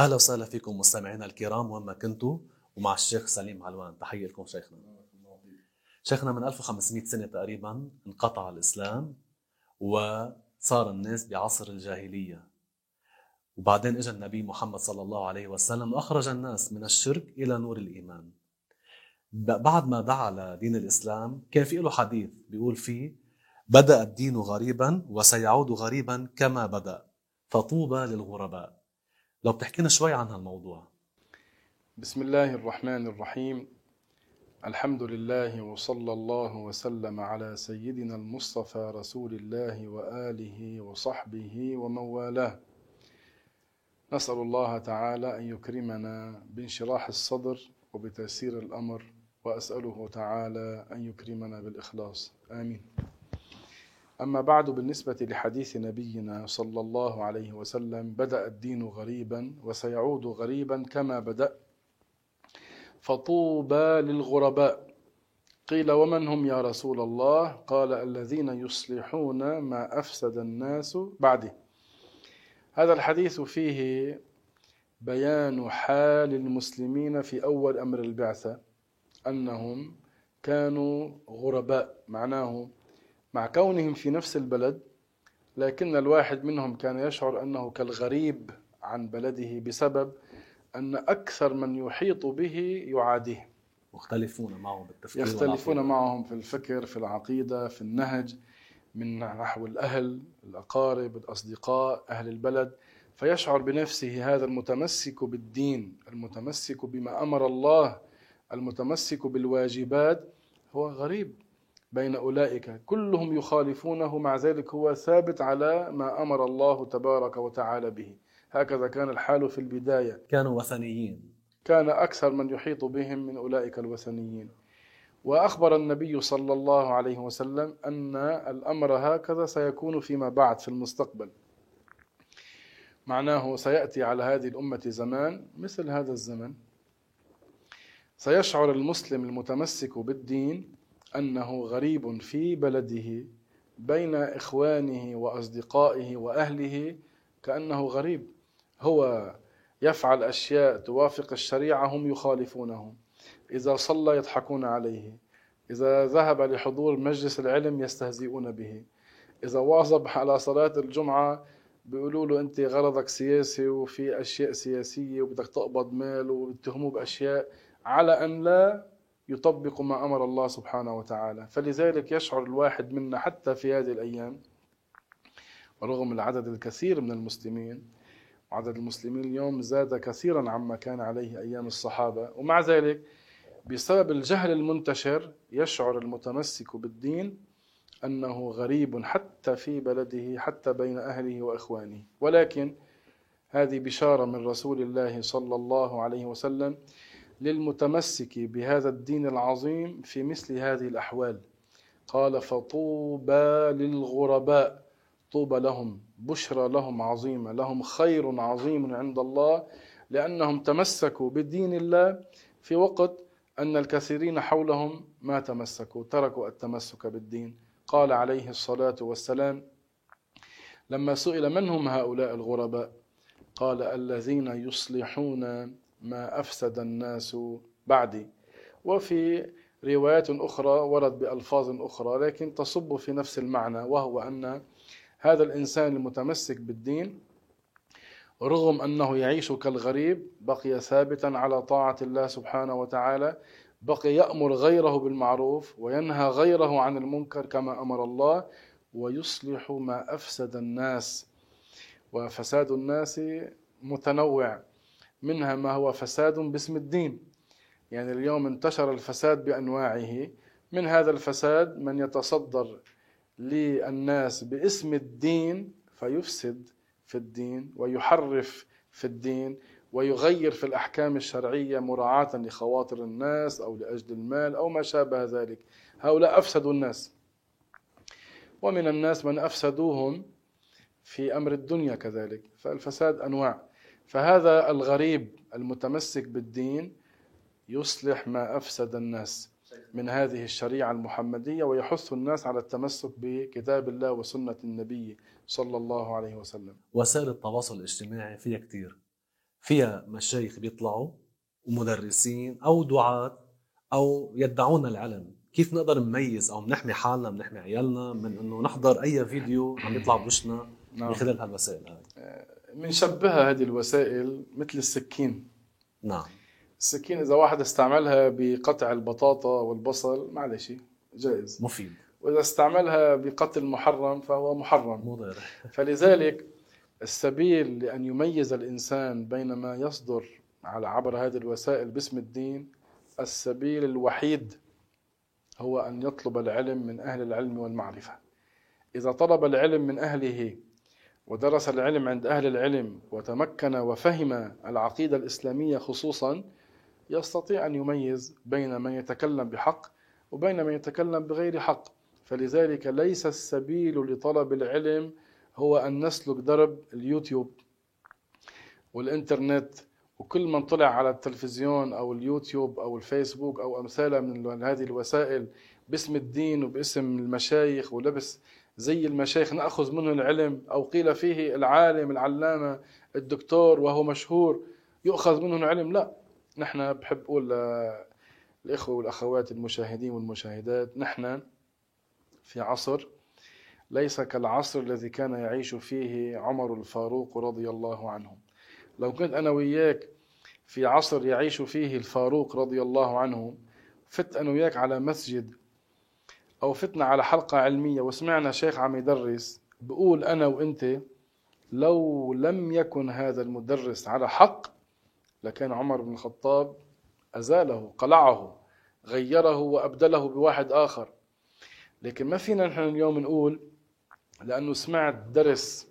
أهلا وسهلا فيكم مستمعينا الكرام وين ما كنتوا ومع الشيخ سليم علوان تحية لكم شيخنا. شيخنا من 1500 سنة تقريبا انقطع الإسلام وصار الناس بعصر الجاهلية. وبعدين اجى النبي محمد صلى الله عليه وسلم وأخرج الناس من الشرك إلى نور الإيمان. بعد ما دعا لدين الإسلام كان في له حديث بيقول فيه بدأ الدين غريبا وسيعود غريبا كما بدأ فطوبى للغرباء. لو بتحكينا شوي عن هالموضوع. بسم الله الرحمن الرحيم. الحمد لله وصلى الله وسلم على سيدنا المصطفى رسول الله وآله وصحبه ومن والاه. نسأل الله تعالى أن يكرمنا بانشراح الصدر وبتيسير الأمر وأسأله تعالى أن يكرمنا بالإخلاص. آمين. أما بعد بالنسبة لحديث نبينا صلى الله عليه وسلم بدأ الدين غريبا وسيعود غريبا كما بدأ. فطوبى للغرباء. قيل ومن هم يا رسول الله؟ قال الذين يصلحون ما أفسد الناس بعده. هذا الحديث فيه بيان حال المسلمين في أول أمر البعثة أنهم كانوا غرباء معناه مع كونهم في نفس البلد لكن الواحد منهم كان يشعر أنه كالغريب عن بلده بسبب أن أكثر من يحيط به يعاديه. مختلفون معهم بالتفكير يختلفون معهم في الفكر في العقيدة في النهج من نحو الأهل الأقارب الأصدقاء أهل البلد. فيشعر بنفسه هذا المتمسك بالدين المتمسك بما أمر الله المتمسك بالواجبات. هو غريب. بين أولئك. كلهم يخالفونه مع ذلك هو ثابت على ما أمر الله تبارك وتعالى به. هكذا كان الحال في البداية. كانوا وثنيين. كان أكثر من يحيط بهم من أولئك الوثنيين. وأخبر النبي صلى الله عليه وسلم أن الأمر هكذا سيكون فيما بعد في المستقبل. معناه سيأتي على هذه الأمة زمان مثل هذا الزمن. سيشعر المسلم المتمسك بالدين أنه غريب في بلده بين إخوانه وأصدقائه وأهله كأنه غريب. هو يفعل أشياء توافق الشريعة هم يخالفونه. إذا صلى يضحكون عليه. إذا ذهب لحضور مجلس العلم يستهزئون به. إذا واظب على صلاة الجمعة بيقولوا له أنت غرضك سياسي وفي أشياء سياسية وبدك تقبض مال وبيتهموه بأشياء على أن لا يطبق ما أمر الله سبحانه وتعالى. فلذلك يشعر الواحد منا حتى في هذه الأيام ورغم العدد الكثير من المسلمين وعدد المسلمين اليوم زاد كثيرا عما كان عليه أيام الصحابة. ومع ذلك بسبب الجهل المنتشر يشعر المتمسك بالدين أنه غريب حتى في بلده حتى بين أهله وإخوانه. ولكن هذه بشارة من رسول الله صلى الله عليه وسلم للمتمسك بهذا الدين العظيم في مثل هذه الأحوال. قال فطوبى للغرباء طوبى لهم بشرى لهم عظيمة لهم خير عظيم عند الله لأنهم تمسكوا بدين الله في وقت أن الكثيرين حولهم ما تمسكوا تركوا التمسك بالدين. قال عليه الصلاة والسلام لما سئل من هم هؤلاء الغرباء؟ قال الذين يصلحون ما أفسد الناس بعدي. وفي روايات أخرى ورد بألفاظ أخرى لكن تصب في نفس المعنى وهو أن هذا الإنسان المتمسك بالدين رغم أنه يعيش كالغريب بقي ثابتا على طاعة الله سبحانه وتعالى بقي يأمر غيره بالمعروف وينهى غيره عن المنكر كما أمر الله ويصلح ما أفسد الناس. وفساد الناس متنوع. منها ما هو فساد باسم الدين. يعني اليوم انتشر الفساد بأنواعه. من هذا الفساد من يتصدر للناس باسم الدين فيفسد في الدين ويحرف في الدين ويغير في الأحكام الشرعية مراعاة لخواطر الناس أو لأجل المال أو ما شابه ذلك. هؤلاء أفسدوا الناس. ومن الناس من أفسدوهم في أمر الدنيا كذلك. فالفساد أنواع. فهذا الغريب المتمسك بالدين يصلح ما أفسد الناس من هذه الشريعة المحمدية ويحث الناس على التمسك بكتاب الله وسنة النبي صلى الله عليه وسلم. وسائل التواصل الاجتماعي فيها كثير فيها مشايخ بيطلعوا ومدرسين أو دعاة أو يدعون العلم كيف نقدر نميز أو نحمي حالنا نحمي عيالنا من إنه نحضر أي فيديو عم يطلع بوشنا نعم. من خلال هالوسائل هاي بنشبهها هذه الوسائل مثل السكين. نعم. السكين إذا واحد استعملها بقطع البطاطا والبصل معلش جائز. مفيد. وإذا استعملها بقتل محرم فهو محرم. مضر. فلذلك السبيل لأن يميز الإنسان بين ما يصدر على عبر هذه الوسائل باسم الدين السبيل الوحيد هو أن يطلب العلم من أهل العلم والمعرفة. إذا طلب العلم من أهله ودرس العلم عند أهل العلم وتمكن وفهم العقيدة الإسلامية خصوصا يستطيع أن يميز بين من يتكلم بحق وبين من يتكلم بغير حق. فلذلك ليس السبيل لطلب العلم هو أن نسلك درب اليوتيوب والإنترنت. وكل من طلع على التلفزيون أو اليوتيوب أو الفيسبوك أو أمثالها من هذه الوسائل باسم الدين وباسم المشايخ ولبس زي المشايخ نأخذ منه العلم. أو قيل فيه العالم العلامة الدكتور وهو مشهور يؤخذ منه العلم. لا نحن بحب أقول الإخوة والأخوات المشاهدين والمشاهدات نحن في عصر ليس كالعصر الذي كان يعيش فيه عمر الفاروق رضي الله عنه لو كنت أنا وياك في عصر يعيش فيه الفاروق رضي الله عنه فت أنا وياك على مسجد أو فتنا على حلقة علمية وسمعنا شيخ عم يدرس بقول أنا وأنت لو لم يكن هذا المدرس على حق لكان عمر بن الخطاب أزاله قلعه غيره وأبدله بواحد آخر. لكن ما فينا نحن اليوم نقول لأنه سمعت درس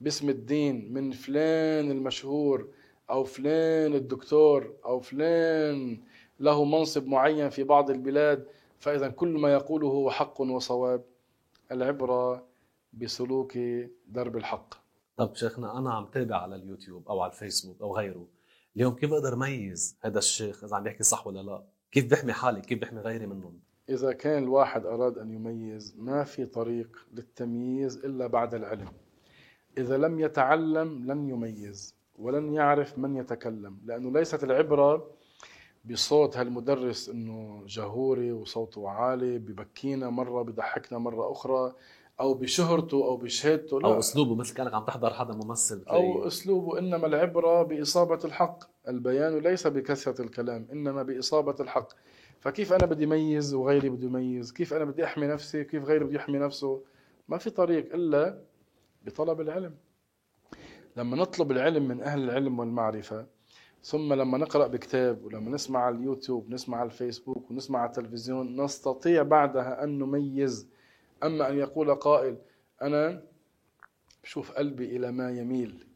باسم الدين من فلان المشهور أو فلان الدكتور أو فلان له منصب معين في بعض البلاد فإذا كل ما يقوله هو حق وصواب العبرة بسلوك درب الحق. طب شيخنا أنا عم تابع على اليوتيوب أو على الفيسبوك أو غيره اليوم كيف بقدر ميز هذا الشيخ؟ إذا عم بيحكي صح ولا لا؟ كيف بحمي حالي؟ كيف بحمي غيري منهم؟ إذا كان الواحد أراد أن يميز ما في طريق للتمييز إلا بعد العلم. إذا لم يتعلم لن يميز ولن يعرف من يتكلم لأنه ليست العبرة بصوت هالمدرس إنه جهوري وصوته عالي ببكينا مرة بضحكنا مرة أخرى أو بشهرته أو بشهادته لا. أو أسلوبه مثل كانك عم تحضر حدا ممثل أو أسلوبه إنما العبرة بإصابة الحق. البيان ليس بكثرة الكلام إنما بإصابة الحق. فكيف أنا بدي ميز وغيري بده يميز كيف أنا بدي أحمي نفسي؟ كيف غيري بده يحمي نفسه؟ ما في طريق إلا بطلب العلم. لما نطلب العلم من أهل العلم والمعرفة ثم لما نقرأ بكتاب ولما نسمع على اليوتيوب نسمع على الفيسبوك ونسمع على التلفزيون نستطيع بعدها أن نميز. أما أن يقول قائل أنا بشوف قلبي إلى ما يميل.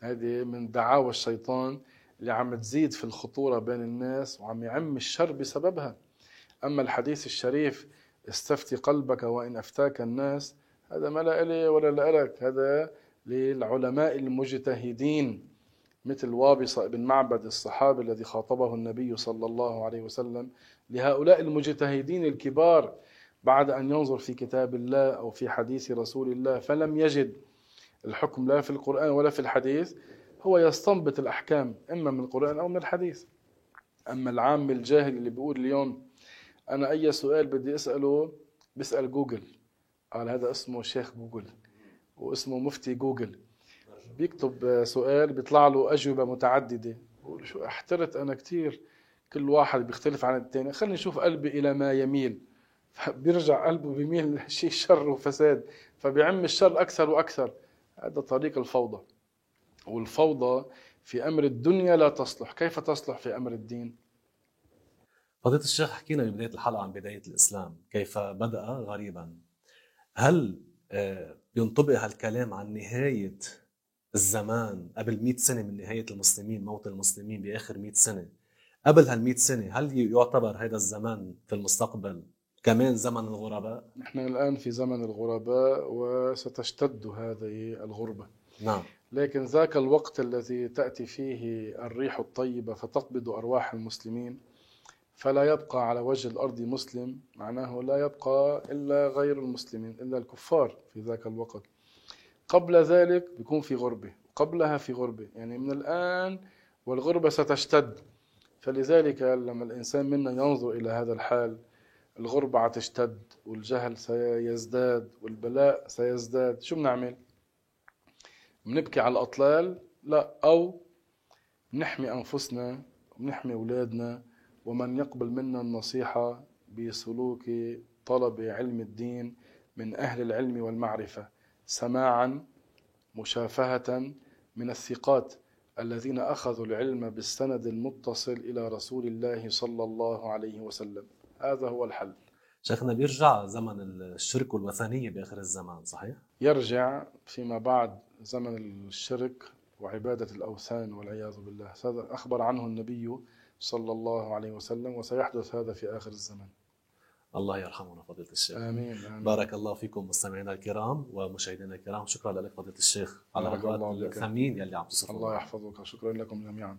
هذه من دعاوى الشيطان اللي عم تزيد في الخطورة بين الناس وعم يعم الشر بسببها. أما الحديث الشريف استفتي قلبك وإن أفتاك الناس هذا ما لا إلي ولا لك هذا للعلماء المجتهدين. مثل وابصة بن معبد الصحابي الذي خاطبه النبي صلى الله عليه وسلم لهؤلاء المجتهدين الكبار بعد أن ينظر في كتاب الله أو في حديث رسول الله فلم يجد الحكم لا في القرآن ولا في الحديث. هو يستنبط الأحكام إما من القرآن أو من الحديث. أما العام الجاهل اللي بيقول اليوم أنا أي سؤال بدي أسأله بسأل جوجل. قال هذا اسمه شيخ جوجل واسمه مفتي جوجل. بيكتب سؤال بيطلع له أجوبة متعددة. بقول شو أحترت أنا كثير كل واحد بيختلف عن الثاني خليني نشوف قلبي إلى ما يميل. بيرجع قلبه بيميل شيء شر وفساد فبيعم الشر أكثر وأكثر. هذا طريق الفوضى. والفوضى في أمر الدنيا لا تصلح. كيف تصلح في أمر الدين؟ فضيلة الشيخ حكينا ببداية الحلقة عن بداية الإسلام كيف بدأ غريبا؟ هل آه، ينطبق هالكلام عن نهاية الزمان قبل 100 سنة من نهاية المسلمين موت المسلمين بآخر 100 سنة. قبل هال 100 سنة هل يعتبر هذا الزمان في المستقبل كمان زمن الغرباء؟ نحن الآن في زمن الغرباء وستشتد هذه الغربة. نعم. لكن ذاك الوقت الذي تأتي فيه الريح الطيبة فتقبض أرواح المسلمين فلا يبقى على وجه الأرض مسلم معناه لا يبقى إلا غير المسلمين إلا الكفار في ذاك الوقت. قبل ذلك بيكون في غربة قبلها في غربة. يعني من الآن والغربة ستشتد. فلذلك لما الإنسان منا ينظر إلى هذا الحال الغربة تشتد والجهل سيزداد والبلاء سيزداد. شو بنعمل؟ بنبكي على الأطلال؟ لا. أو نحمي أنفسنا ونحمي أولادنا ومن يقبل منا النصيحة بسلوك طلب علم الدين من أهل العلم والمعرفة. سماعا مشافهة من الثقات الذين أخذوا العلم بالسند المتصل إلى رسول الله صلى الله عليه وسلم. هذا هو الحل. شيخنا بيرجع زمن الشرك والوثنية بآخر الزمان صحيح؟ يرجع فيما بعد زمن الشرك وعبادة الأوثان والعياذ بالله. هذا أخبر عنه النبي صلى الله عليه وسلم وسيحدث هذا في آخر الزمان. الله يرحمنا فضيلة الشيخ. آمين, آمين. بارك الله فيكم مستمعينا الكرام ومشاهدينا الكرام. شكرا لك فضيلة الشيخ. على الوقت الثمين يلي عم تصرفوا الله يحفظك. شكرا لكم جميعا.